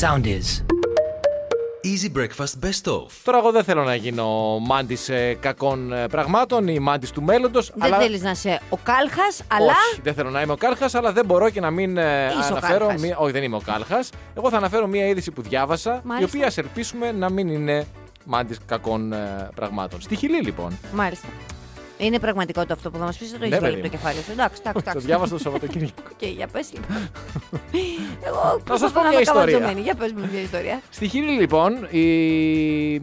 Sound is. Easy Breakfast Best Of. Τώρα εγώ δεν θέλω να γίνω μάντης κακών ε, πραγμάτων ή μάντης του μέλλοντος. Δεν αλλά... θέλεις να είσαι ο κάλχας, αλλά. Όχι, δεν θέλω να είμαι ο Κάλχας, αλλά δεν μπορώ και να μην ε, Είσαι ο αναφέρω. Κάλχας. Μία... Όχι, δεν είμαι ο Κάλχας. Εγώ θα αναφέρω μία είδηση που διάβασα, η Μάλιστα. οποία ας ελπίσουμε να μην είναι μάντης κακών ε, πραγμάτων. Στη Χιλή, λοιπόν. Μάλιστα. Είναι πραγματικότητα αυτό που θα μας πεις, δεν το Ναι, έχεις βάλει παιδί από το μου. κεφάλι σου. Εντάξει, εντάξει. Το εντάξει. διάβασα το Σαββατοκύριακο. Οκ, για πες λοιπόν. Εγώ Να σας προσπαθώ πω να μια είμαι ιστορία. καματζωμένη. Για πες μου μια ιστορία. Στη Χιλή, λοιπόν, η...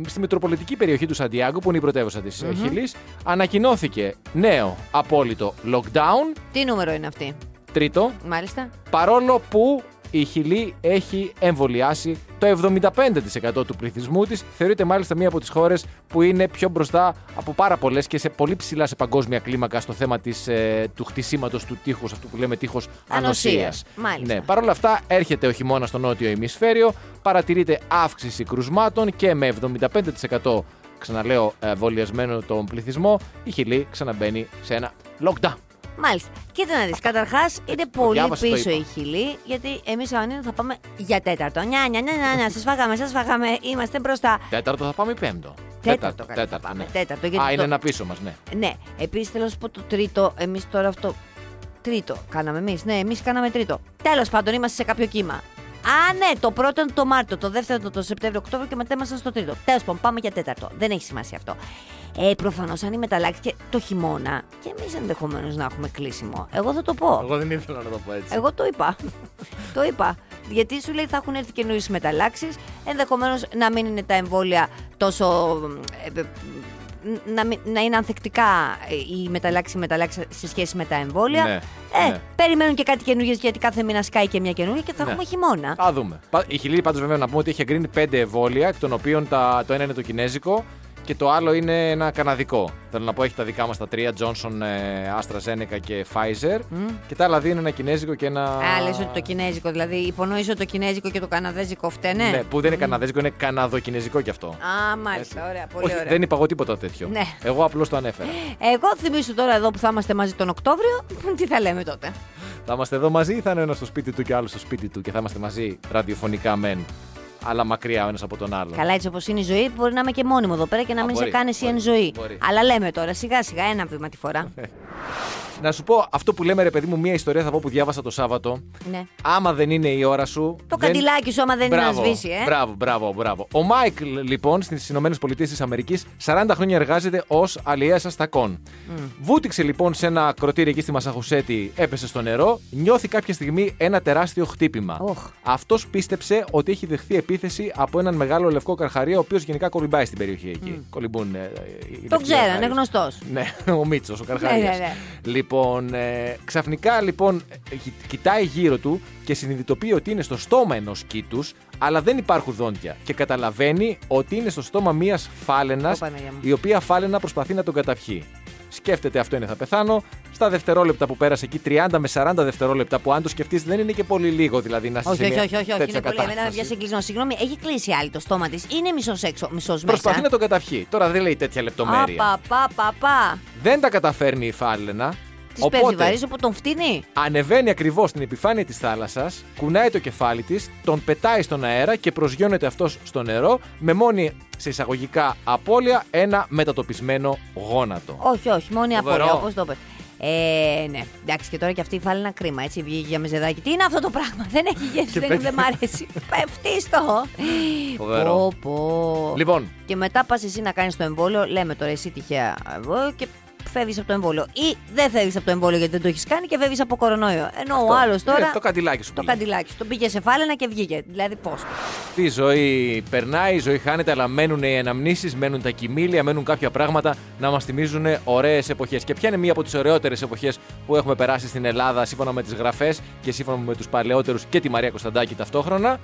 στη μετροπολιτική περιοχή του Σαντιάγκο, που είναι η πρωτεύουσα της mm Χιλή, ανακοινώθηκε νέο απόλυτο lockdown. Τι νούμερο είναι αυτή, Τρίτο, μάλιστα. παρόλο που η Χιλή έχει εμβολιάσει το 75% του πληθυσμού της. Θεωρείται μάλιστα μία από τις χώρες που είναι πιο μπροστά από πάρα πολλές και σε πολύ ψηλά σε παγκόσμια κλίμακα στο θέμα της, ε, του χτισήματος του τείχους, αυτό που λέμε τείχος Ανοσίας. ανοσίας. Μάλιστα. Ναι, Παρ' όλα αυτά έρχεται ο χειμώνα στο νότιο ημισφαίριο, παρατηρείται αύξηση κρουσμάτων και με 75% ξαναλέω εμβολιασμένο τον πληθυσμό, η Χιλή ξαναμπαίνει σε ένα lockdown. Μάλιστα. Κοίτα να δεις. Καταρχάς είναι πολύ διάβασα, το πίσω είπα. η χιλή, γιατί εμείς αν θα πάμε για τέταρτο. Νιά, νιά, νιά, νιά, νιά. Σας φάγαμε, σας φάγαμε. Είμαστε μπροστά. Τέταρτο θα πάμε ή πέμπτο; Τέταρτο, καλά, θα πάμε. ναι. Τέταρτο, γιατί Α, είναι το- ένα πίσω μας, ναι. Ναι. Επίσης θέλω να σου πω το τρίτο. Εμείς τώρα αυτό. Τρίτο κάναμε εμείς. Ναι, εμείς κάναμε τρίτο. Τέλος πάντων, είμαστε σε κάποιο κύμα. Α, ναι, το πρώτο είναι το Μάρτιο, το δεύτερο το, το Σεπτέμβριο, Οκτώβριο και μετά ήμασταν στο τρίτο. Τέλος πάντων, πάμε για τέταρτο. Δεν έχει σημασία αυτό. Ε, προφανώς αν η μεταλλάξει και το χειμώνα, και εμείς ενδεχομένως να έχουμε κλείσιμο. Εγώ θα το πω. Εγώ δεν ήθελα να το πω έτσι. Εγώ το είπα. το είπα. Γιατί σου λέει θα έχουν έρθει καινούριες μεταλλάξεις. Ενδεχομένως να μην είναι τα εμβόλια τόσο. ε, ε, να, μην- να είναι ανθεκτικά ε, οι μεταλλάξεις μεταλλάξεις σε σχέση με τα εμβόλια. Ναι, ε, ναι. περιμένουν και κάτι καινούργιες γιατί κάθε μήνα σκάει και μια καινούργια και θα Ναι. έχουμε χειμώνα. Θα δούμε. Πα- Η Χιλή πάντως βέβαια να πούμε ότι έχει εγκρίνει πέντε εμβόλια, εκ των οποίων τα, το ένα είναι το κινέζικο και το άλλο είναι ένα καναδικό. Θέλω να πω, έχει τα δικά μας τα τρία, Johnson, ε, AstraZeneca και Pfizer. Και τα άλλα δύο είναι ένα κινέζικο και ένα. Α, λες ότι το κινέζικο, δηλαδή υπονοείς ότι το κινέζικο και το καναδέζικο φταίνε; Ναι, που δεν είναι καναδέζικο, είναι καναδοκινέζικο κι αυτό. Α, μάλιστα, ωραία, πολύ Όχι, ωραία. δεν είπα εγώ τίποτα τέτοιο. Ναι. Εγώ απλώς το ανέφερα. Εγώ θυμίσω τώρα εδώ που θα είμαστε μαζί τον Οκτώβριο, τι θα λέμε τότε; θα είμαστε εδώ μαζί ή θα είναι ένας στο σπίτι του και άλλος στο σπίτι του και θα είμαστε μαζί ραδιοφωνικά μεν, αλλά μακριά ο ένας από τον άλλον. Καλά, έτσι όπως είναι η ζωή, μπορεί να είμαι και μόνιμο εδώ πέρα και να Α, μην μπορεί, σε κάνει εσύ μπορεί, εν ζωή. μπορεί. Αλλά λέμε τώρα, σιγά σιγά, ένα βήμα τη φορά. Να σου πω αυτό που λέμε, ρε παιδί μου, μία ιστορία θα πω που διάβασα το Σάββατο. ναι. Άμα δεν είναι η ώρα σου. Το δεν- καντιλάκι σου, άμα δεν είναι να Μπράβο, σβήσει, ε. Μπράβο, μπράβο, μπράβο. Ο Μάικλ, λοιπόν, στις ΗΠΑ 40 χρόνια εργάζεται ως αλλιέας αστακών. Βούτυξε λοιπόν σε ένα κροτήρι εκεί στη Μασαχουσέτη, έπεσε στο νερό, νιώθει κάποια στιγμή ένα τεράστιο χτύπημα. Οχ. Αυτός πίστεψε ότι έχει δεχθεί επίθεση από έναν μεγάλο λευκό καρχαρία, ο οποίος γενικά κολυμπάει στην περιοχή εκεί. Κολυμπούν. ε, οι Το λευκοί ξέρω, είναι καρχαρίες. γνωστός. Ναι, ο Μίτσος, ο Καρχαρίας. Ναι, ναι, ναι. Λοιπόν, ε, ξαφνικά λοιπόν ε, κοι- κοιτάει γύρω του και συνειδητοποιεί ότι είναι στο στόμα ενός κήτους, αλλά δεν υπάρχουν δόντια. Και καταλαβαίνει ότι είναι στο στόμα μιας φάλαινας, Ω, Παναγία μου. η οποία φάλαινα προσπαθεί να τον καταπιεί. Σκέφτεται αυτό είναι θα πεθάνω. Στα δευτερόλεπτα που πέρασε εκεί, 30 με 40 δευτερόλεπτα που αν το σκεφτείς δεν είναι και πολύ λίγο δηλαδή να Όχι, σε όχι, μια όχι, όχι, όχι. τέτοια Είναι πολύ. Εμένα με κατάσταση. πιάσει εγκλισμό. Συγγνώμη, έχει κλείσει άλλη το στόμα της. Είναι μισός έξω, μισός μέσα. Προσπαθεί να τον καταπιεί. Τώρα δεν λέει τέτοια λεπτομέρεια. Α, πα, πα, πα, πα. Δεν τα καταφέρνει η φάλαινα. Τη παίζει βαρύς όπου τον φτύνει. Ανεβαίνει ακριβώς στην επιφάνεια της θάλασσας, κουνάει το κεφάλι της, τον πετάει στον αέρα και προσγειώνεται αυτός στο νερό με μόνη σε εισαγωγικά απώλεια ένα μετατοπισμένο γόνατο. Όχι, όχι, μόνη Φοβερό. απώλεια, όπως το είπε. Ε, ναι. Εντάξει, και τώρα και αυτή φάλει ένα κρίμα, έτσι. Βγήκε για μεζεδάκι. Τι είναι αυτό το πράγμα, δεν έχει γεύση, Και δεν, πέφτει. δεν μ' αρέσει. Πέφτει το. Φοβερό. Πω, πω. Λοιπόν, Και μετά πας εσύ να κάνεις το εμβόλιο, λέμε τώρα εσύ τυχαία εγώ και φεύγεις από το εμβόλιο. Ή δεν φεύγεις από το εμβόλιο γιατί δεν το έχεις κάνει και φεύγεις από κορονοϊό. Ενώ ο άλλος τώρα. ε, το καντιλάκι σου. το που λέει. καντιλάκι σου. Το πήγε σε φάλαινα και βγήκε. Δηλαδή πώς. Τι ζωή περνάει, η ζωή χάνεται, αλλά μένουν οι αναμνήσεις, μένουν τα κοιμήλια, μένουν κάποια πράγματα να μας θυμίζουν ωραίες εποχές. Και ποια είναι μία από τις ωραιότερες εποχές που έχουμε περάσει στην Ελλάδα, σύμφωνα με τις γραφές και σύμφωνα με τους παλαιότερους και τη Μαρία Κωνσταντάκη ταυτόχρονα;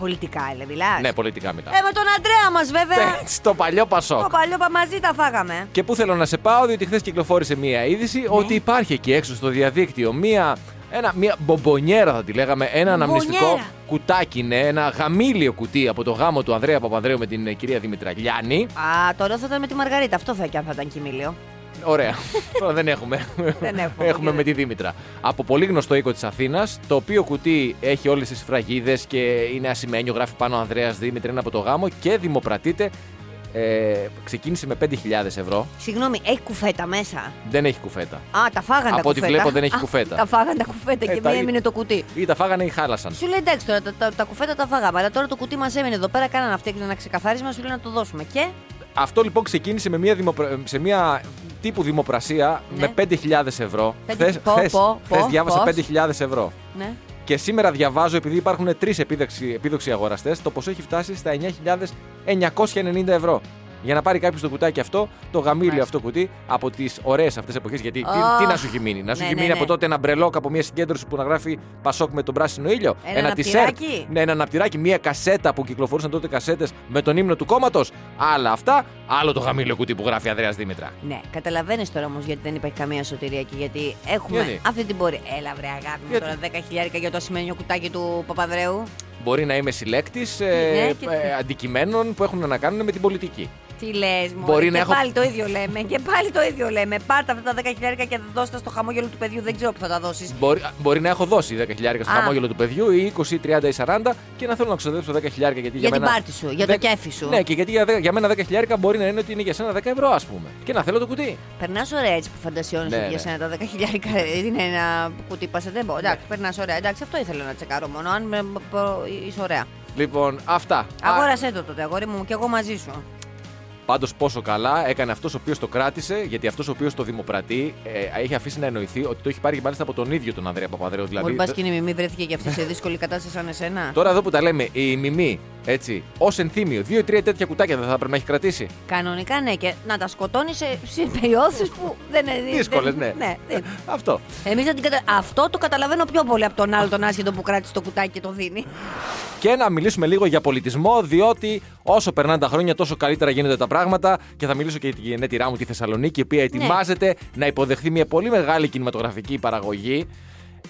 Πολιτικά, δηλαδή. μιλάς. Ναι, πολιτικά μιλάω. Ε, με τον Αντρέα μας βέβαια. Στο παλιό Πασόκ. Το παλιό πα- μαζί τα φάγαμε. Και πού θέλω να σε πάω, διότι χθες κυκλοφόρησε μία είδηση Ναι. ότι υπάρχει εκεί έξω στο διαδίκτυο μία, ένα, μία μπομπονιέρα, θα τη λέγαμε, ένα αναμνηστικό Μπομπονιέρα. κουτάκι, ναι, ένα γαμήλιο κουτί από το γάμο του Ανδρέα Παπανδρέου με την ε, κυρία Δημητραλιάνη. Α, τώρα θα ήταν με τη Μαργαρίτα. Αυτό θα και αν θα ήταν κοιμήλιο. Ωραία. Τώρα δεν έχουμε. Δεν έχουμε, έχουμε κύριε. με τη Δήμητρα. Από πολύ γνωστό οίκο της Αθήνας, το οποίο κουτί έχει όλες τις φραγίδες και είναι ασημένιο, γράφει πάνω Ανδρέας Δήμητρη, είναι από το γάμο και δημοπρατείται. Ε, ξεκίνησε με 5.000 ευρώ. Συγγνώμη, έχει κουφέτα μέσα; Δεν έχει κουφέτα. Α, τα φάγανε τα Από ό,τι κουφέτα. βλέπω δεν έχει Α, κουφέτα. Τα φάγανε τα κουφέτα Ε, και τα- μία έμεινε το κουτί. Ή τα φάγανε ή χάλασαν. Σου λέει εντάξει τώρα, τα, τα, τα κουφέτα τα φάγαμε. Αλλά τώρα το κουτί μας έμεινε εδώ πέρα. Κάνανε αυτή ένα ξεκαθάρισμα. Σου λέει να το δώσουμε. Και Αυτό λοιπόν ξεκίνησε με μια δημοπρα... σε μια τύπου δημοπρασία Ναι. με 5.000 ευρώ. Πέντε- Χθες, πω, χθες- πω, χθες πω, διάβασα πώς. 5.000 ευρώ. ναι. Και σήμερα διαβάζω, επειδή υπάρχουν τρεις επίδοξοι αγοραστές, το ποσό έχει φτάσει στα 9.990 ευρώ. Για να πάρει κάποιος το κουτάκι αυτό, το γαμήλιο Μάλιστα. αυτό κουτί από τις ωραίες αυτές εποχές. Γιατί τι, Αχ. τι να σου έχει μείνει, Να σου Ναι, έχει ναι, μείνει ναι. από τότε ένα μπρελόκ από μια συγκέντρωση που να γράφει Πασόκ με τον πράσινο ήλιο. Ένα t-shirt. ναπτυράκι. Ναι, ένα ναπτυράκι, μια κασέτα που κυκλοφορούσαν τότε κασέτες με τον ύμνο του κόμματος. Άλλα αυτά, άλλο το γαμήλιο κουτί που γράφει Ανδρέας Δήμητρα. Ναι, καταλαβαίνεις τώρα όμως γιατί δεν υπάρχει καμία σωτηρία και γιατί έχουμε Γιατί; αυτή την πορεία. Έλα, βρε αγάπη μου Γιατί; τώρα 10 χιλιάρικα για το ασημένιο κουτάκι του Παπαδρέου. Μπορεί να είμαι συλλέκτης Ναι, και- αντικειμένων που έχουν να κάνουν με την πολιτική. Τι λες, μου. Μπορεί και να έχω- πάλι το ίδιο λέμε. Και πάλι το ίδιο λέμε. Πάρτε αυτά τα 10 χιλιάρικα και δώστε στο χαμόγελο του παιδιού. Δεν ξέρω που θα τα δώσεις. Μπορεί, μπορεί να έχω δώσει 10 χιλιάρικα στο Α. χαμόγελο του παιδιού ή 20, 30 ή 40 και να θέλω να ξοδέψω 10 χιλιάρικα γιατί για, Για την μένα. πάρτι σου, για το Δεκ- κέφι σου. Ναι, και γιατί για, δε- για μένα 10 χιλιάρικα μπορεί να είναι ότι είναι για σένα 10 ευρώ, ας πούμε. Και να θέλω το κουτί. Περνάς ωραία έτσι που φαντασιώνει Ναι, ότι ναι. για σένα τα 10 χιλιάρικα είναι ένα κουτί πασατέμπο. Εντάξει, περνάς ωραία. Εντάξει, αυτό ήθελα να τσεκάρω μόνο. Αν με- προ- είσαι ωραία. Λοιπόν, αυτά. Αγόρασέ το τότε, αγόρι μου, και εγώ μαζί σου. Πάντως, πόσο καλά έκανε αυτός ο οποίος το κράτησε, γιατί αυτός ο οποίος το δημοπρατεί ε, έχει αφήσει να εννοηθεί ότι το έχει πάρει και μάλιστα από τον ίδιο τον Ανδρέα Παπαδρέου. Δηλαδή, Μπορεί πας και η Μιμή βρέθηκε και αυτή σε δύσκολη κατάσταση σαν εσένα; Τώρα εδώ που τα λέμε, η Μιμή, έτσι, ως ενθύμιο, δύο-τρία τέτοια κουτάκια δεν θα πρέπει να έχει κρατήσει. Κανονικά ναι, και να τα σκοτώνεις σε, σε περιόδους που δεν είναι Δύσκολες, δεν- ναι. ναι δεν- Αυτό. Εμείς δεν την κατα... Αυτό το καταλαβαίνω πιο πολύ από τον άλλο τον άσχετο που κράτησε το κουτάκι και το δίνει. Και να μιλήσουμε λίγο για πολιτισμό, διότι όσο περνάνε τα χρόνια, τόσο καλύτερα γίνονται τα πράγματα. Και θα μιλήσω και για τη γενέτειρά μου, τη Θεσσαλονίκη, η οποία ετοιμάζεται να υποδεχθεί μια πολύ μεγάλη κινηματογραφική παραγωγή,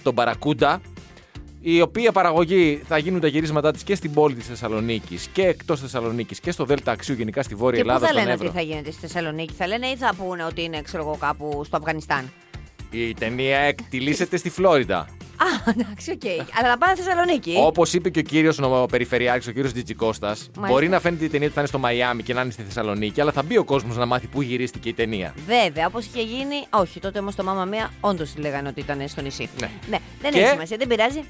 τον Παρακούντα. Η οποία παραγωγή θα γίνουν τα γυρίσματά της και στην πόλη της Θεσσαλονίκης και εκτός Θεσσαλονίκης και στο Δέλτα Αξίου, γενικά στη Βόρεια και πού Ελλάδα. θα στον λένε Εύρο. ότι θα γίνεται στη Θεσσαλονίκη, θα λένε ή θα πούνε ότι είναι ξέρω εγώ κάπου στο Αφγανιστάν; Η ταινία εκτυλίσσεται στη Φλόριντα. Α, εντάξει, οκ. Αλλά να πάνε Θεσσαλονίκη. Όπως είπε και ο κύριος Περιφερειάρχης, ο κύριος Τζιτζικώστας, μπορεί να φαίνεται η ταινία ότι θα είναι στο Μαϊάμι και να είναι στη Θεσσαλονίκη, αλλά θα μπει ο κόσμος να μάθει πού γυρίστηκε η ταινία. Βέβαια, όπως είχε γίνει. Όχι, τότε όμως το Μάμα Μία όντως λέγανε ότι ήταν στο νησί. Ναι. δεν Και- έχει σημασία, δεν πειράζει.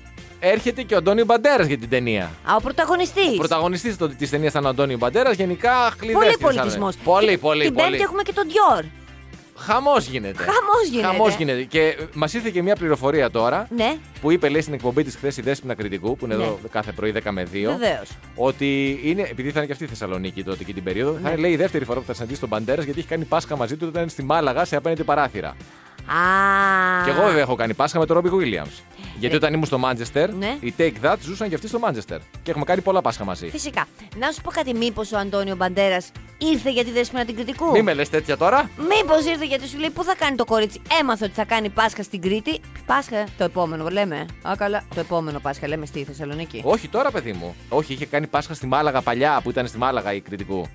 Έρχεται και ο Αντώνιο Μπαντέρας για την ταινία. Α, ο πρωταγωνιστής. Ο πρωταγωνιστής της ταινίας ήταν ο Αντώνιο Μπαντέρας. Γενικά χλειδέ. Πολύ πολιτισμός. Πολύ, πολύ, Την πολύ. Πέμπτη έχουμε και τον Dior. Χαμός γίνεται. Χαμός γίνεται. Χαμός γίνεται. Και μας ήρθε και μια πληροφορία τώρα Ναι, που είπε, λέει στην εκπομπή της χθες η Δέσπινα Κριτικού, που είναι Ναι. εδώ κάθε πρωί 10 με 2. βεβαίως. Ότι είναι, επειδή θα είναι και αυτή η Θεσσαλονίκη τότε και την περίοδο, θα Ναι. είναι λέει η δεύτερη φορά που θα συναντήσει τον Μπαντέρα γιατί έχει κάνει Πάσχα μαζί του όταν ήταν στη Μάλαγα σε απέναντι παράθυρα. Α. Και εγώ βέβαια έχω κάνει Πάσχα με τον Ρόμπι Williams. Γιατί Ε. όταν ήμουν στο Μάντσεστερ, Ναι. οι Take That ζούσαν και αυτοί στο Μάντσεστερ. Και έχουμε κάνει πολλά Πάσχα μαζί. Φυσικά. Να σου πω κάτι, μήπως ο Αντώνιο Μπαντέρας ήρθε για τη δέσπινα την κριτικού; Μη με λες τέτοια τώρα. Μήπως ήρθε γιατί σου λέει πού θα κάνει το κορίτσι. Έμαθε ότι θα κάνει Πάσχα στην Κρήτη. Πάσχα το επόμενο, λέμε. Α, καλά. Το επόμενο Πάσχα λέμε στη Θεσσαλονίκη. Όχι τώρα, παιδί μου. Όχι, είχε κάνει Πάσχα στη Μάλαγα παλιά που ήταν στη Μάλαγα η κριτικού.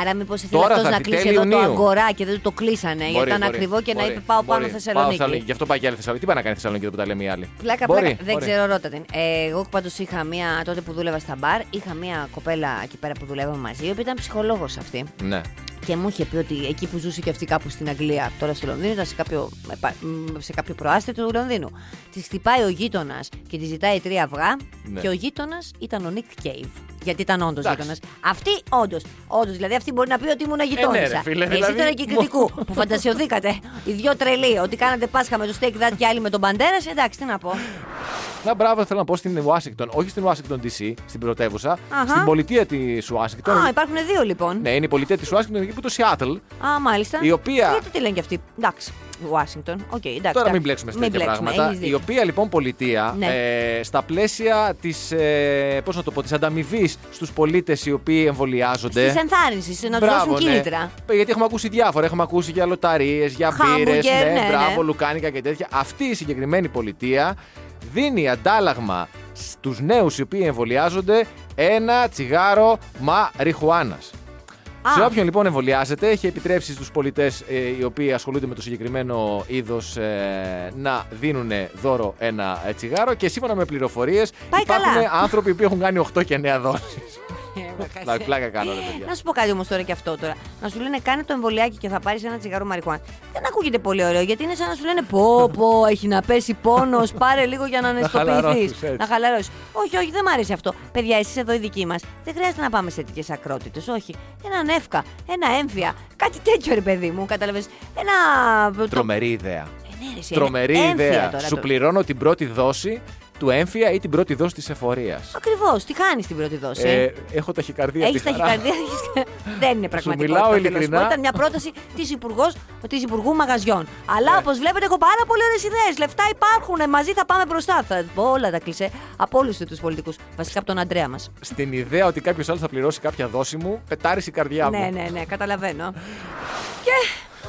Άρα μήπως ήθελε Τώρα αυτός θα να έρθει κλείσει τέλη εδώ το Ιουνίου. αγκορά και δεν του το κλείσανε. γιατί Μπορεί, ήταν μπορεί, ακριβό και να μπορεί, είπε πάω πάνω μπορεί. Θεσσαλονίκη. Γι' αυτό πάει και άλλη Θεσσαλονίκη. Τι πάει να κάνει Θεσσαλονίκη εδώ που τα λέμε οι άλλοι. Πλάκα, Μπορεί, πλάκα. Δεν μπορεί. ξέρω, ρώτα την. Ε, εγώ πάντως είχα μία, τότε που δούλευα στα μπαρ, είχα μία κοπέλα εκεί πέρα που δουλεύαμε μαζί, η οποία ήταν ψυχολόγος αυτή. Ναι. Και μου είχε πει ότι εκεί που ζούσε και αυτή κάπου στην Αγγλία, τώρα στο Λονδίνο, ήταν σε κάποιο, σε κάποιο προάστιο του Λονδίνου. Τη χτυπάει ο γείτονας και τη ζητάει τρία αυγά Ναι. και ο γείτονας ήταν ο Νικ Κέιβ. Γιατί ήταν όντως Εντάξει. γείτονας. Αυτή όντως. Όντως, δηλαδή αυτή μπορεί να πει ότι ήμουν γειτόνισσα. ναι, ρε, φίλε, Εσύ δηλαδή, τώρα και μου- κριτικού που φαντασιωθήκατε οι δυο τρελοί ότι κάνατε Πάσχα με τους Take That και άλλοι με τον Μπαντέρα. Εντάξει, τι να πω. Να μπράβο θέλω να πω στην Ουάσιγκτον, όχι στην Ουάσιγκτον DC, στην πρωτεύουσα, Αχα. στην πολιτεία της Ουάσιγκτον. Α, υπάρχουν δύο λοιπόν. Ναι, είναι η πολιτεία της Ουάσιγκτον εκεί που το Σιάτλ. Α, μάλιστα. Η οποία- Γιατί τι λένε κι αυτοί; Εντάξει. Ουάσιγκτον. Οκ, εντάξει. Τώρα μην εντάξει. μπλέξουμε σε Μην τέτοια μπλέξουμε, πράγματα. έχεις Η δίκιο. οποία λοιπόν πολιτεία Ναι. ε, στα πλαίσια της ε, πώς να το πω, της ανταμοιβής στους πολίτες οι οποίοι εμβολιάζονται. Τη ενθάρρυνση, να τους Μπράβο, δώσουν ναι. κίνητρα. Γιατί έχουμε ακούσει διάφορα. Έχουμε ακούσει για λοταρίες, για Χάμπουργκερ, μπύρες, ναι, ναι, μπράβο, ναι. λουκάνικα και τέτοια. Αυτή η συγκεκριμένη πολιτεία δίνει αντάλλαγμα στους νέους οι οποίοι εμβολιάζονται ένα τσιγάρο μαριχουάνας. Α. Σε όποιον λοιπόν εμβολιάζεται, έχει επιτρέψει στους πολιτές οι οποίοι ασχολούνται με το συγκεκριμένο είδος να δίνουν δώρο ένα ε, τσιγάρο και σύμφωνα με πληροφορίες Πάει υπάρχουν καλά. άνθρωποι που έχουν κάνει 8 και 9 δόσεις. Ε, Πλάκα πλάκα κάνω, ρε παιδιά. Να σου πω κάτι όμως τώρα και αυτό τώρα. Να σου λένε κάνε το εμβολιάκι και θα πάρεις ένα τσιγάρο μαριχουάνα. Δεν ακούγεται πολύ ωραίο γιατί είναι σαν να σου λένε Πω, πω, έχει να πέσει πόνος. Πάρε λίγο για να αναισθητοποιηθεί. χαλαρώσεις, έτσι. Να χαλαρώσεις. Όχι, όχι, δεν μ' αρέσει αυτό. Παιδιά, εσείς εδώ οι δικοί μας δεν χρειάζεται να πάμε σε τέτοιες ακρότητες. Όχι. Έναν εύκα, ένα έμφυα. Κάτι τέτοιο ρε παιδί μου. Κατάλαβες. Ένα. Τρομερή ιδέα. Ε, ναι, ρε, εσύ, Τρομερή έμφυα ιδέα. τώρα Σου το- πληρώνω την πρώτη δόση του έμφυα ή την πρώτη δόση της εφορίας. Ακριβώς. Τι κάνεις την πρώτη δόση. Ε, έχω ταχυκαρδία. Έχεις τη χαρά. ταχυκαρδία. δεν είναι πραγματικό. μιλάω ειλικρινά. Ήταν μια πρόταση της της Υπουργού Μαγαζιών. Αλλά Ναι. όπως βλέπετε, έχω πάρα πολύ ωραίες ιδέες. Λεφτά υπάρχουν. Μαζί θα πάμε μπροστά. Θα πω όλα τα κλεισέ από όλους τους πολιτικούς. Βασικά από τον Αντρέα μας. Στην ιδέα ότι κάποιος άλλος θα πληρώσει κάποια δόση μου, πετάρεις η καρδιά μου. Ναι, ναι, ναι, καταλαβαίνω. Και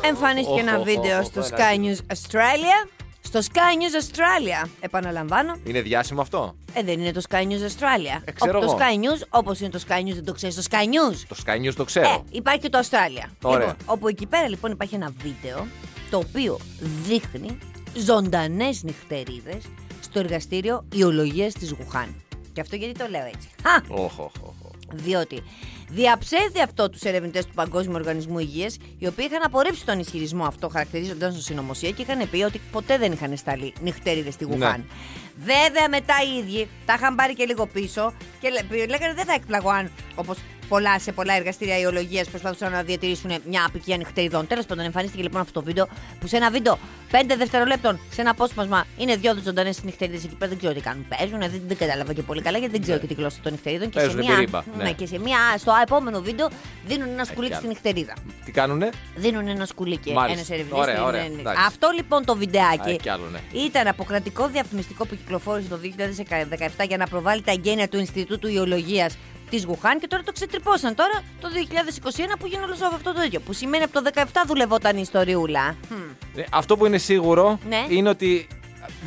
εμφανίστηκε Οχ, ένα οχ, βίντεο οχ, στο οχ, Sky News Australia. Στο Sky News Australia, επαναλαμβάνω. Είναι διάσημο αυτό; Ε, δεν είναι το Sky News Australia. Ε, ξέρω το εγώ. Sky News, όπως είναι το Sky News, δεν το ξέρεις το Sky News. Το Sky News το ξέρω. Ε, υπάρχει και το Αυστράλια. Ωραία. Λοιπόν, όπου εκεί πέρα λοιπόν υπάρχει ένα βίντεο το οποίο δείχνει ζωντανές νυχτερίδες στο εργαστήριο ιολογίας της Γουχάν. Και αυτό γιατί το λέω έτσι. Χα! Οχ, οχ, οχ. Διότι διαψεύδει αυτό τους ερευνητές του Παγκόσμιου Οργανισμού Υγείας, οι οποίοι είχαν απορρίψει τον ισχυρισμό αυτό, χαρακτηρίζοντας τον συνωμοσία και είχαν πει ότι ποτέ δεν είχαν σταλεί νυχτερίδε στη Γουχάν. Βέβαια, μετά οι ίδιοι τα είχαν πάρει και λίγο πίσω και λέ- λέγανε δεν θα εκπλαγώ αν όπως πολλά σε πολλά εργαστήρια ιολογία προσπαθούσαν να διατηρήσουν μια απικία νυχτεριδών. Τέλος πάντων, εμφανίστηκε λοιπόν αυτό το βίντεο που σε ένα βίντεο 5 δευτερολέπτων σε ένα απόσπασμα είναι δυο ζωντανές νυχτερίδες εκεί πέρα. Δεν ξέρω τι κάνουν. Παίζουν, δεν, δεν κατάλαβα και πολύ καλά γιατί δεν ξέρω και τη γλώσσα των νυχτερίδων. Και σε, Παίζουνε μια, πυρήμπα, ναι. ναι, και σε μια, στο επόμενο βίντεο δίνουν ένα σκουλίκι κι στην άλλο. νυχτερίδα. Τι κάνουνε; Δίνουν ένα σκουλίκι Μάλιστα. ένας ερευνητής. Ωραία, ωραία. Εντάξει. Αυτό λοιπόν το βιντεάκι Α, κι άλλο, ναι. ήταν αποκρατικό διαφημιστικό που κυκλοφόρησε το 2017 για να προβάλλει τα εγγένεια του Ινστιτούτου Ιολογίας της Γουχάν και τώρα το ξετρυπώσαν τώρα το 2021 που γίνει όλο αυτό το τέτοιο. Που σημαίνει από το 17 δουλευόταν η ιστοριούλα. Χμ. Ε, Αυτό που είναι σίγουρο Ναι. είναι ότι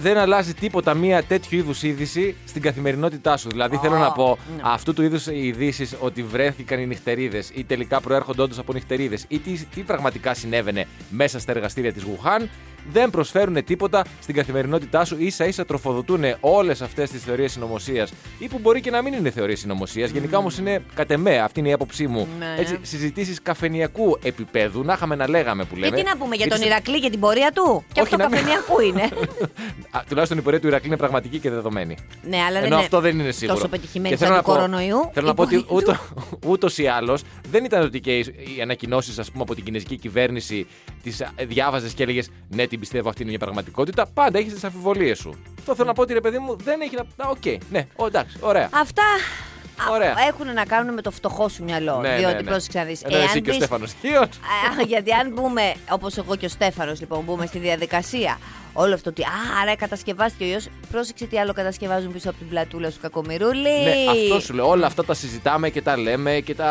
δεν αλλάζει τίποτα μία τέτοιου είδους είδηση στην καθημερινότητά σου. Δηλαδή, θέλω να πω, ναι. αυτού του είδους οι ειδήσεις ότι βρέθηκαν οι νυχτερίδες ή τελικά προέρχονται όντως από νυχτερίδες ή τι, τι πραγματικά συνέβαινε μέσα στα εργαστήρια της Γουχάν, δεν προσφέρουν τίποτα στην καθημερινότητά σου. σα ίσα τροφοδοτούν όλες αυτές τις θεωρίες συνωμοσίας ή που μπορεί και να μην είναι θεωρίες συνωμοσίας. Γενικά όμως είναι κατ' εμέ, αυτή είναι η άποψή μου. Ναι. Έτσι, συζητήσεις καφενιακού επίπεδου, να είχαμε να λέγαμε που λέμε. Και τι να πούμε για Γιατί τον σε- Ηρακλή και την πορεία του; Και Όχι, αυτό να μην- καφενιακού είναι. Α, τουλάχιστον η πορεία του Ηρακλή είναι πραγματική και δεδομένη. ναι, αλλά δεν Ενώ είναι αυτό δεν είναι σίγουρο. τόσο πετυχημένη Και θέλω σαν να του πω- κορονοϊού. Θέλω να η πω ότι πορεία του. ούτω, ούτως ή άλλως δεν ήταν ότι και οι, οι ανακοινώσεις από την κινέζικη κυβέρνηση τις διάβαζες και έλεγες Ναι, την πιστεύω, αυτή είναι μια πραγματικότητα. Πάντα έχεις τις αμφιβολίες σου. Αυτό θέλω να πω ότι ρε παιδί μου δεν έχει να. Α, Οκ, ναι, ο, εντάξει, ωραία. Αυτά α, Ωραία. έχουν να κάνουν με το φτωχό σου μυαλό. ναι, διότι ναι, ναι. πρόσεξε να δεις, Ενώ εσύ εάν και ο δεις- Στέφανος Χίο. Α, γιατί αν μπούμε, όπως εγώ και ο Στέφανος, λοιπόν, μπούμε στη διαδικασία όλο αυτό ότι. Α, άρα κατασκευάστηκε ο ιό. Πρόσεξε τι άλλο κατασκευάζουν πίσω από την πλατούλα σου, Κακομοιρούλη. Ναι, αυτό σου λέω. Όλα αυτά τα συζητάμε και τα λέμε και τα.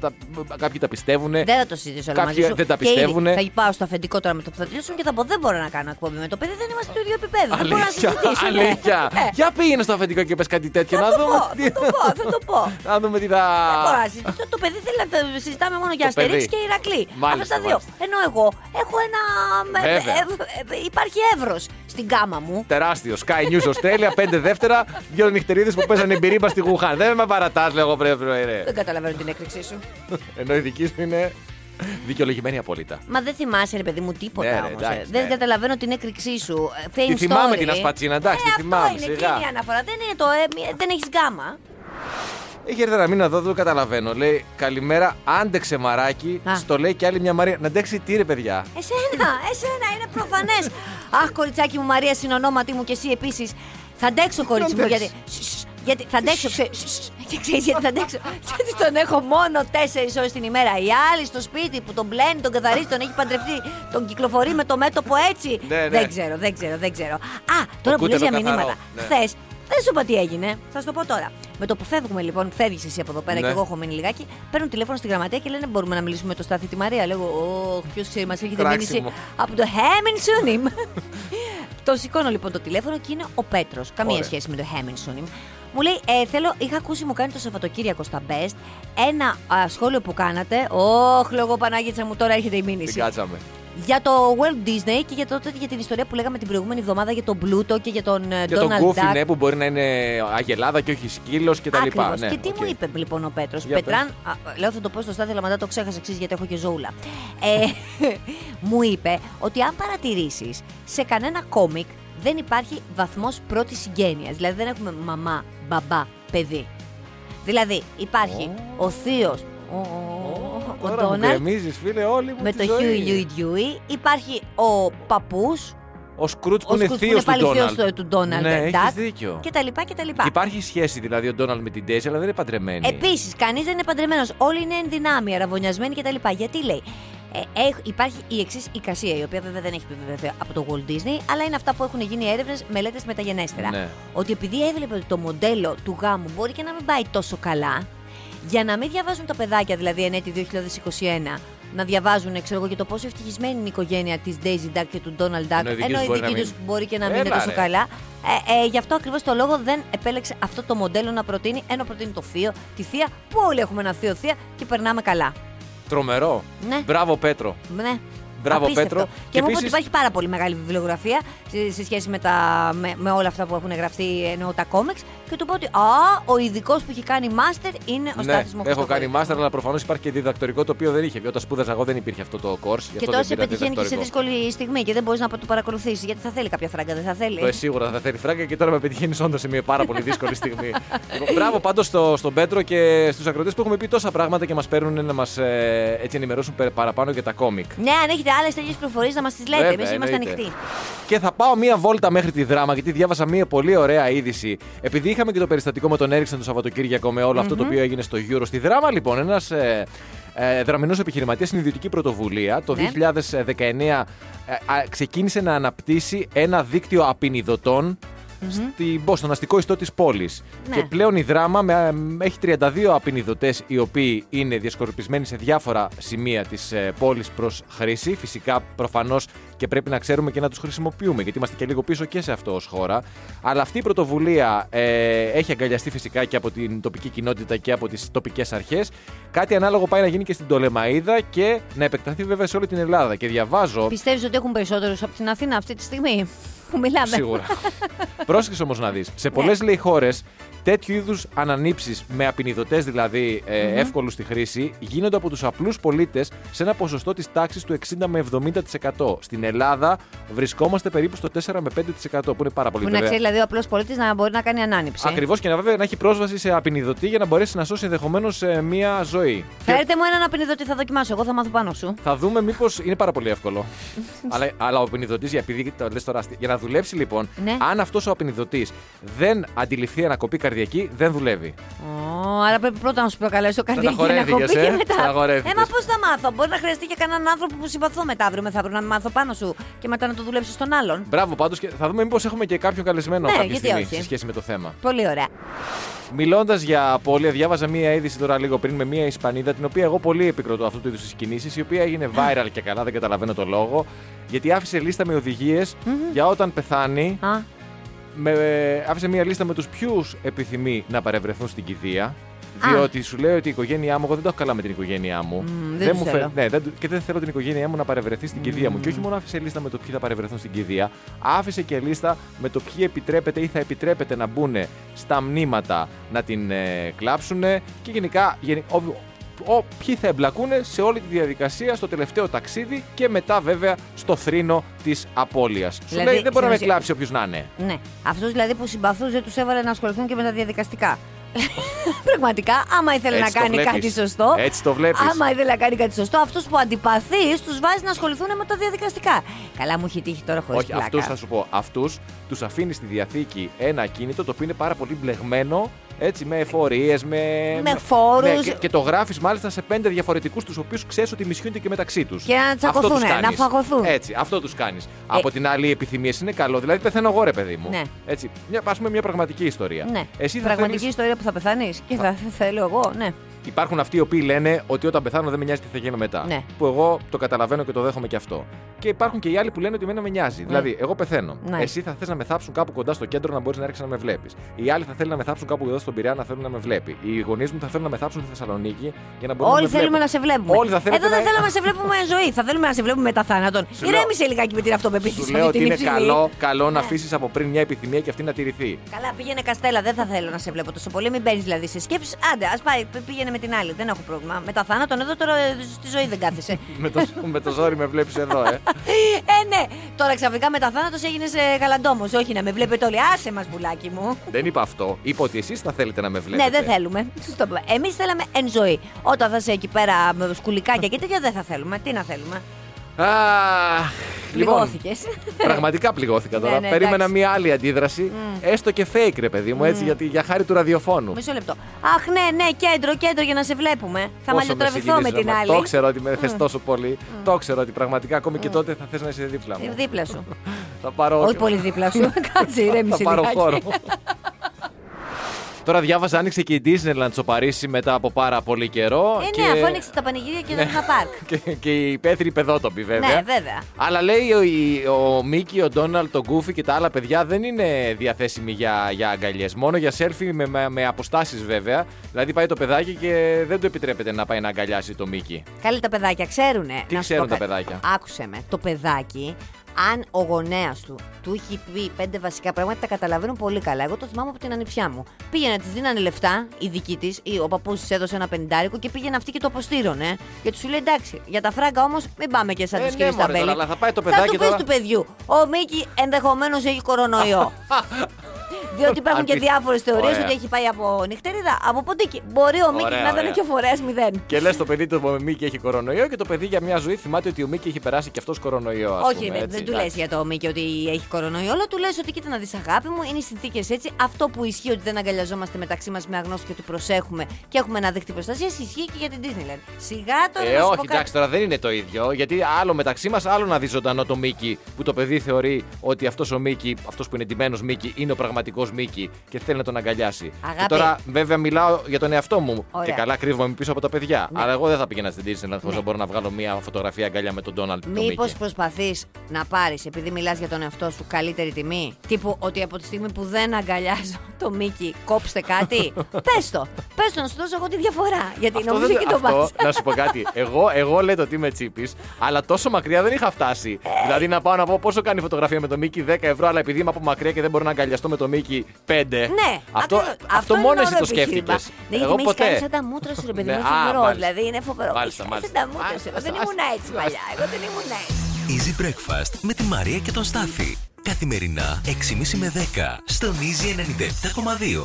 τα κάποιοι τα πιστεύουν. Δεν θα το συζητήσω όλα Κάποιοι μαζί σου. δεν τα Και ήδη πιστεύουνε. Θα πάω στο αφεντικό τώρα με το που θα τελειώσουν και θα πω: Δεν μπορώ να κάνω εκπομπή με το παιδί, δεν είμαστε του ίδιου επίπεδου. Δεν μπορώ να Αλήθεια, συζητήσουμε. αλήθεια. Ε, Για πήγαινε στο αφεντικό και πες κάτι τέτοιο Θα να το δούμε. πω, τι- θα το πω, θα το πω. Να δούμε τι θα. Δεν μπορώ να συζητήσω. Το παιδί θέλει να τα συζητάμε μόνο για Το παιδί. Αστερίξ και Ηρακλή. Μάλιστα, Αυτά τα δύο. μάλιστα. Ενώ εγώ έχω ένα. Βέβαια. ε, ε, ε, Υπάρχει εύρος στην κάμα μου. Τεράστιο. Sky News Australia, 5 δεύτερα, δύο νυχτερίδες που παίζανε μπυρίμπα στη Γουχάν. Δεν με παρατάς, λέγω πρέπει. ρε. Δεν καταλαβαίνω την έκρηξή σου. Ενώ η δική σου είναι δικαιολογημένη απόλυτα. Μα δεν θυμάσαι, ρε παιδί μου, τίποτα Ναι, ρε, όμως, εντάξει, ε. Δεν ναι. καταλαβαίνω την έκρηξή σου. Ε, Fame Τη θυμάμαι story. την ασπατσίνα, εντάξει, ε, τη θυμάμαι, Αυτό είναι, σιγά. εκείνη η αναφορά. Δεν είναι το. Ε, μη- δεν έχεις γκάμα. Έχει έρθει ένα μήνα εδώ, δεν το καταλαβαίνω. Λέει καλημέρα, άντεξε μαράκι. Α. Στο λέει και άλλη μια Μαρία. Να αντέξει τι ρε παιδιά. Εσένα, εσένα, είναι προφανές. Αχ, κοριτσάκι μου, Μαρία, συνονόματι μου και εσύ επίσης. Θα αντέξω, κορίτσι μου, γιατί. αντέξεις. Σ, σ, Γιατί θα αντέξω, ξέ- σ, σ, και ξέρεις γιατί θα αντέξω. Γιατί τον έχω μόνο 4 ώρες την ημέρα. Η άλλη στο σπίτι που τον πλένει, τον καθαρίζει, τον έχει παντρευτεί, τον κυκλοφορεί με το μέτωπο έτσι. Ναι, ναι. Δεν ξέρω, δεν ξέρω, δεν ξέρω. Α, τώρα που λες κούτελο για καθαρό, μηνύματα. ναι. Χθες δεν σου είπα τι έγινε. Θα σου το πω τώρα. Με το που φεύγουμε λοιπόν, φεύγεις εσύ από εδώ πέρα Ναι. και εγώ έχω μείνει λιγάκι. Παίρνουν τηλέφωνο στη γραμματεία και λένε Μπορούμε να μιλήσουμε με το Στάθη τη Μαρία. Λέγω, Ωχ, ποιος ξέρει, μας έρχεται Κράξιμο. μήνυση από το Χέμιν Σούνιμ. το σηκώνω λοιπόν το τηλέφωνο και είναι ο Πέτρος. Καμία Ωραία. σχέση με το Χέμιν Σούνιμ. Μου λέει, ε, θέλω, είχα ακούσει μου κάνει το Σαββατοκύριακο στα Best ένα α, σχόλιο που κάνατε. Ωχ, λόγω Πανάγιτσα μου, τώρα έρχεται η Την μήνυση. κάτσαμε. Για το Walt Disney και για, το, για την ιστορία που λέγαμε την προηγούμενη εβδομάδα για τον Πλούτο και για τον ε, Και τον Donald Goofy, Duck. ναι, που μπορεί να είναι αγελάδα και όχι σκύλος κτλ. Ακριβώς. Ναι, και τι οκ. μου είπε λοιπόν ο Πέτρος; Για Πετράν, α, λέω θα το πω στο στάδιο, αλλά μετά το ξέχασα εξή γιατί έχω και ζώουλα. Ε, μου είπε ότι αν παρατηρήσεις σε κανένα κόμικ δεν υπάρχει βαθμός πρώτης συγγένειας. Δηλαδή δεν έχουμε μαμά, μπαμπά, παιδί. Δηλαδή υπάρχει ο θείος, ο, ο Τώρα μου Ντόναλτ, γκρεμίζεις, φίλε, όλοι μου με τη το ζωή. Χιούι Λιούι Ντιούι, υπάρχει ο παππούς, Ο Σκρούτ που ο είναι Σκρούτς που θείος είναι του πάλι θείος Ντόναλτ. του- του Ντόναλτ Ναι, Ντακ έχεις δίκιο. και τα λοιπά και τα λοιπά. Υπάρχει σχέση δηλαδή ο Ντόναλτ με την Ντέιζη, αλλά δεν είναι παντρεμένη. Επίσης, κανείς δεν είναι παντρεμένος. Όλοι είναι εν δυνάμει, αραβωνιασμένοι κτλ. Γιατί λέει, ε, έχ- υπάρχει η εξής εικασία, η οποία βέβαια δεν έχει επιβεβαιωθεί από το Walt Disney, αλλά είναι αυτά που έχουν γίνει έρευνες, μελέτες μεταγενέστερα. Ναι. Ότι επειδή έβλεπε ότι το μοντέλο του γάμου μπορεί και να μην πάει τόσο καλά, για να μην διαβάζουν τα παιδάκια, δηλαδή εν έτη 2021, να διαβάζουν ξέρω εγώ, και το πόσο ευτυχισμένη είναι η οικογένεια της Daisy Duck και του Donald Duck, Ενώ οι δικοί ενώ τους οι μπορεί να δικοί μην. τους μπορεί και να μην Έλα, είναι τόσο ρε. καλά. Ε, ε, γι' αυτό ακριβώς το λόγο δεν επέλεξε αυτό το μοντέλο να προτείνει, ενώ προτείνει το θείο, τη θεία, που όλοι έχουμε ένα θείο θεία και περνάμε καλά. Τρομερό. Ναι. Μπράβο, Πέτρο. Ναι. Μπράβο, Απίστευτο. Πέτρο. Και, Και μου είπε ότι επίσης- υπάρχει πάρα πολύ μεγάλη βιβλιογραφία σε, σε σχέση με, τα, με, με όλα αυτά που έχουν γραφτεί εννοώ τα κόμιξ και του πω ότι Α, ο ειδικός που έχει κάνει μάστερ είναι ο ναι, Στάθης μου έχω κάνει μάστερ, αλλά προφανώς υπάρχει και διδακτορικό το οποίο δεν είχε. Όταν σπούδαζα εγώ δεν υπήρχε αυτό το course. γι' Και αυτό τώρα δεν σε πήρα πετυχαίνει και σε διδακτορικό. δύσκολη στιγμή και δεν μπορείς να το παρακολουθήσεις γιατί θα θέλει κάποια φράγκα, δεν θα θέλει. Το ε, σίγουρα θα θέλει φράγκα και τώρα με πετυχαίνεις όντως σε μια πάρα πολύ δύσκολη στιγμή. Λοιπόν, Μπράβο πάντως στο, στον Πέτρο και στους ακροτές που έχουμε πει τόσα πράγματα και μας παίρνουν να μας ε, έτσι ενημερώσουν πε- παραπάνω για τα κόμικ. Ναι, αν έχετε άλλες τέτοιες πληροφορίες να μας τις λέτε. Βέβαια, Εμείς είμαστε εννοείται. ανοιχτοί. Και θα πάω μία βόλτα μέχρι τη δράμα, γιατί διάβασα μία πολύ ωραία είδηση. Επειδή είχαμε και το περιστατικό με τον Έριξεν το Σαββατοκύριακο με όλο αυτό το οποίο έγινε στο Euro. Στη δράμα, λοιπόν, ένας ε, ε, δραμηνός επιχειρηματίας στην ιδιωτική πρωτοβουλία το Ναι. 2019 ε, α, ξεκίνησε να αναπτύσσει ένα δίκτυο απεινιδωτών στην, πω, στον αστικό ιστό της πόλης. Ναι. Και πλέον η δράμα με, με- έχει 32 απεινιδωτές οι οποίοι είναι διασκορπισμένοι σε διάφορα σημεία της ε, πόλης προς χρήση. Φυσικά, προφανώς και πρέπει να ξέρουμε και να τους χρησιμοποιούμε, γιατί είμαστε και λίγο πίσω και σε αυτό ως χώρα. Αλλά αυτή η πρωτοβουλία ε, έχει αγκαλιαστεί φυσικά και από την τοπική κοινότητα και από τις τοπικές αρχές. Κάτι ανάλογο πάει να γίνει και στην Τολεμαίδα και να επεκταθεί βέβαια σε όλη την Ελλάδα. Και διαβάζω. Πιστεύεις ότι έχουν περισσότερους από την Αθήνα αυτή τη στιγμή; Που μιλάμε. Σίγουρα. Πρόσεξε όμως να δεις. Σε πολλές λέει χώρες, τέτοιου είδους ανανύψεις με απεινιδωτές δηλαδή ε, εύκολους στη χρήση γίνονται από τους απλούς πολίτες σε ένα ποσοστό της τάξης του 60 με 70%. Στην Ελλάδα βρισκόμαστε περίπου στο 4 με 5% που είναι πάρα πολύ Που να βέβαια. ξέρει δηλαδή ο απλός πολίτης να μπορεί να κάνει ανάνυψη. Ακριβώς και να βέβαια να έχει πρόσβαση σε απεινιδωτή για να μπορέσει να σώσει ενδεχομένως μία ζωή. Και Φέρετε μου έναν απεινιδωτή, θα δοκιμάσω. Εγώ θα μάθω πάνω σου. θα δούμε μήπως είναι πάρα πολύ εύκολο. αλλά, αλλά ο απεινιδωτής, επειδή το λες τώρα, άστι- για να δουλέψει λοιπόν, Ναι. αν αυτός ο απεινιδωτή δεν αντιληφθεί ανακοπή καρδιακή, δεν δουλεύει. Ω, άρα πρέπει πρώτα να σου προκαλέσω καρδιακή Στεναχωρέθηκες, ανακοπή ε. και μετά. Στεναχωρέθηκες. Ε, μα πώς θα μάθω. Μπορεί να χρειαστεί και κανέναν άνθρωπο που συμπαθώ μετά αύριο μεθαύριο να μάθω πάνω σου και μετά να το δουλέψεις στον άλλον. Μπράβο πάντως και θα δούμε μήπως έχουμε και κάποιον καλεσμένο Ναι, κάποια γιατί στιγμή όχι. σε σχέση με το θέμα. Πολύ ωραία. Μιλώντας για απώλεια, διάβαζα μία είδηση τώρα λίγο πριν με μία Ισπανίδα, την οποία εγώ πολύ επικροτώ αυτού του είδους τις κινήσεις, η οποία έγινε viral και καλά, δεν καταλαβαίνω το λόγο, γιατί άφησε λίστα με οδηγίες για όταν πεθάνει. Α, Με, άφησε μία λίστα με τους ποιους επιθυμεί να παρευρεθούν στην κηδεία. Α. Διότι σου λέει ότι η οικογένειά μου, εγώ δεν το έχω καλά με την οικογένειά μου. Μμ, δεν τους μου θέλω. ναι, δεν, και δεν θέλω την οικογένειά μου να παρευρεθεί στην κηδεία μου. Και όχι μόνο άφησε λίστα με το ποιοι θα παρευρεθούν στην κηδεία, άφησε και λίστα με το ποιοι επιτρέπεται ή θα επιτρέπεται να μπουν στα μνήματα να την ε, κλάψουν και γενικά γενι- ο, ο, ποιοι θα εμπλακούν σε όλη τη διαδικασία στο τελευταίο ταξίδι και μετά βέβαια στο θρήνο της απώλειας. Σου Δηλαδή, λέει δεν μπορεί να με στην ουσία- κλάψει όποιος να είναι. ναι. Αυτούς δηλαδή που συμπαθούν δεν τους έβαλε να ασχοληθούν και με τα διαδικαστικά. Πραγματικά, άμα ήθελε Έτσι να το κάνει βλέπεις. κάτι σωστό. Έτσι το βλέπεις. Άμα ήθελε να κάνει κάτι σωστό, αυτούς που αντιπαθείς τους βάζεις να ασχοληθούν με τα διαδικαστικά. Καλά, μου έχει τύχει τώρα χωρίς Όχι, πλάκα. αυτούς θα σου πω. Αυτούς τους αφήνει στη διαθήκη ένα ακίνητο το οποίο είναι πάρα πολύ μπλεγμένο έτσι, με εφορίες, με. Με φόρους. και, και το γράφεις μάλιστα σε πέντε διαφορετικούς τους οποίους ξέρεις ότι μισιούνται και μεταξύ τους. Και να τσακωθούνε, να φαγωθούν. Έτσι, αυτό τους κάνεις. Από την άλλη, οι επιθυμίες είναι καλό. Δηλαδή, πεθαίνω εγώ, ρε παιδί μου. Ναι. Έτσι, μια, ας πούμε μια πραγματική ιστορία. Ναι. Εσύ θα Πραγματική θέλεις- ιστορία που θα πεθάνεις; Και θα, θέλω εγώ, ναι. Υπάρχουν αυτοί οι οποίοι λένε ότι όταν πεθάνω δεν με νοιάζει τι θα γίνω μετά. Ναι. Που εγώ το καταλαβαίνω και το δέχομαι και αυτό. Και υπάρχουν και οι άλλοι που λένε ότι εμένα με νοιάζει. Δηλαδή, εγώ πεθαίνω. Ναι. Εσύ θα θες να με θάψουν κάπου κοντά στο κέντρο να μπορείς να έρχεσαι να με βλέπεις. Οι άλλοι θα θέλουν να με θάψουν κάπου εδώ στον Πειραιά να θέλουν να με βλέπει. Οι γονείς μου θα θέλουν να με θάψουν στη Θεσσαλονίκη για να μπορούν Όλοι να με θέλουμε βλέπουν. να σε βλέπουμε. Όλοι θα θέλετε Εδώ δεν να- θέλουμε να σε βλέπουμε εν ζωή. Θα θέλουμε να σε βλέπουμε μετά θάνατον. Σου λέω- Ηρέμησε λιγάκι με την αυτοπεποίθηση. Σου λέω αυτή ότι την είναι υψηλή. καλό, καλό να Ναι. αφήσεις από πριν μια επιθυμία και αυτή να τηρηθεί. Καλά, πήγαινε Καστέλα, δεν θα θέλω να σε βλέπω τόσο πολύ. Μην μπαίνει δηλαδή σε σκέψεις. Άντε, ας πάει, π- πήγαινε με την άλλη. Δεν έχω πρόβλημα. Μετά θάνατον εδώ τώρα ε, στη ζωή δεν κάθεσαι. με, το, με το ζόρι με βλέπεις εδώ, ε. ε, ναι. Τώρα ξαφνικά μετά θάνατος έγινες γαλαντόμος. Όχι να με βλέπετε όλοι. Άσε μας, πουλάκι μου. Δεν είπα αυτό. Είπα ότι εσείς θα θέλετε να με βλέπετε. Ναι, δεν θέλουμε. Σωστό. Εμείς θέλαμε εν ζωή. Όταν θα είσαι εκεί πέρα με σκουλικάκια και τέτοια δεν θα θέλουμε. Τι να θέλουμε. Αχ, λοιπόν, Πληγώθηκες. πραγματικά πληγώθηκα τώρα. Ναι, ναι, Περίμενα εντάξει. μια άλλη αντίδραση. Έστω και fake, ρε παιδί μου, έτσι, γιατί, για χάρη του ραδιοφώνου. Μισό λεπτό. Αχ, ναι, ναι, κέντρο, κέντρο για να σε βλέπουμε. Θα Πόσο μαλλιοτραβηθώ με συγκινείς, την ρε, άλλη. Το ξέρω ότι με θες τόσο πολύ. Το ξέρω ότι πραγματικά ακόμη και τότε θα θες να είσαι δίπλα Ε, μου. Δίπλα σου. Θα πάρω. Όχι πολύ δίπλα σου. Κάτσε, Θα ηρέμησε πάρω λιγάκι. χώρο. Τώρα διάβαζα, άνοιξε και η Disneyland στο Παρίσι μετά από πάρα πολύ καιρό. Ε, και... ναι, αφού άνοιξε τα πανηγύρια και δεν είχα πάρκ. και, και οι υπαίθριοι παιδότοποι βέβαια. Ναι, βέβαια. Αλλά λέει ο, η- ο Μίκη, ο Ντόναλτ, το Γκούφι και τα άλλα παιδιά δεν είναι διαθέσιμοι για, για αγκαλιές. Μόνο για selfie με, με, με αποστάσεις βέβαια. Δηλαδή πάει το παιδάκι και δεν του επιτρέπεται να πάει να αγκαλιάσει το Μίκη. Καλή τα παιδάκια ξέρουνε. Τι Να σου ξέρουν πω τα κα- παιδάκια; Άκουσε με. Το παιδάκι, αν ο γονέας του του έχει πει πέντε βασικά πράγματα, τα καταλαβαίνουν πολύ καλά. Εγώ το θυμάμαι από την ανιψιά μου. Πήγαινε, της δίνανε λεφτά, η δική της, ή ο παππούς της έδωσε ένα πεντάρικο και πήγαινε αυτή και το αποστήρωνε. Και του σου λέει εντάξει, για τα φράγκα όμως μην πάμε και σαν Ε, του ναι, κύριου μωρέ, Σταμπέλη. τώρα, αλλά θα πάει το Θα παιδάκι του πεις τώρα. του παιδιού. Ο Μίκη ενδεχομένως έχει κορονοϊό. Διότι υπάρχουν και Αν πει- διάφορες θεωρίες Ωραία. ότι έχει πάει από νυχτερίδα, από ποντίκι. Μπορεί ο Μίκης Ωραία, να ήταν ωραία. και ο φορέας μηδέν. Και λες το παιδί του ο Μίκη έχει κορονοϊό και το παιδί για μια ζωή θυμάται ότι ο Μίκη έχει περάσει και αυτός κορονοϊό. Ας Όχι, πούμε, ρε, έτσι, δεν του λες εντάξει. για το Μίκη ότι έχει κορονοϊό. Όλο του λες ότι κοίτα να δεις, αγάπη μου, είναι οι συνθήκες έτσι. Αυτό που ισχύει ότι δεν αγκαλιαζόμαστε μεταξύ μας με αγνώστου και ότι προσέχουμε και έχουμε ένα δίκτυο προστασίας ισχύει και για την Disneyland. Σιγά τώρα Ε, να σου όχι, πω κάτι. εντάξει, τώρα δεν είναι το ίδιο. Γιατί άλλο μεταξύ μας, άλλο να δει ζωντανό το Μίκη που το παιδί θεωρεί ότι αυτός ο Μίκη, αυτός που είναι ντυμένος Μίκη, είναι ο πραγματικός Μίκη και θέλει να τον αγκαλιάσει. Αγάπη. Και τώρα, βέβαια, μιλάω για τον εαυτό μου. Ωραία. Και καλά κρύβομαι πίσω από τα παιδιά. Ναι. Αλλά εγώ δεν θα πήγαινα στην Disneyland χωρί να μπορώ να βγάλω μια φωτογραφία αγκαλιά με τον Ντόναλτ και τον Μήπως Μίκη. προσπαθείς να πάρεις, επειδή μιλάς για τον εαυτό σου, καλύτερη τιμή; Τύπου ότι από τη στιγμή που δεν αγκαλιάζω το Μίκη, κόψτε κάτι. Πες το. Πες το να σου δώσω εγώ τη διαφορά. Γιατί Αυτό νομίζω δεν- και το αυτό, πας. να σου πω κάτι. Εγώ, εγώ λέτε ότι είμαι τσίπης, αλλά τόσο μακριά δεν είχα φτάσει. δηλαδή να πάω να πω πόσο κάνει η φωτογραφία με το Μίκη 10 ευρώ, αλλά επειδή είμαι από μακριά και δεν μπορώ να αγκαλιαστώ με το Μίκη 5. Ναι, αυτό, ακριβώς. αυτό, είναι μόνο ωραίο εσύ το επιχείρημα. σκέφτηκες. Ναι, γιατί Εγώ με έχεις κάνει ποτέ. σαν τα μούτρα σου, ρε παιδί μου. Ναι, Είναι α, φοβερό. μάλιστα. Δηλαδή είναι φοβερό. Μάλιστα, Είσαι μάλιστα. σαν τα μούτρα σου. Εγώ Μάλιστα, δεν ήμουν άστα, έτσι άστα. παλιά. Εγώ δεν ήμουν έτσι. Easy Breakfast με τη Μαρία και τον Στάφη. Καθημερινά 6.30 με 10 στον Easy 97.2.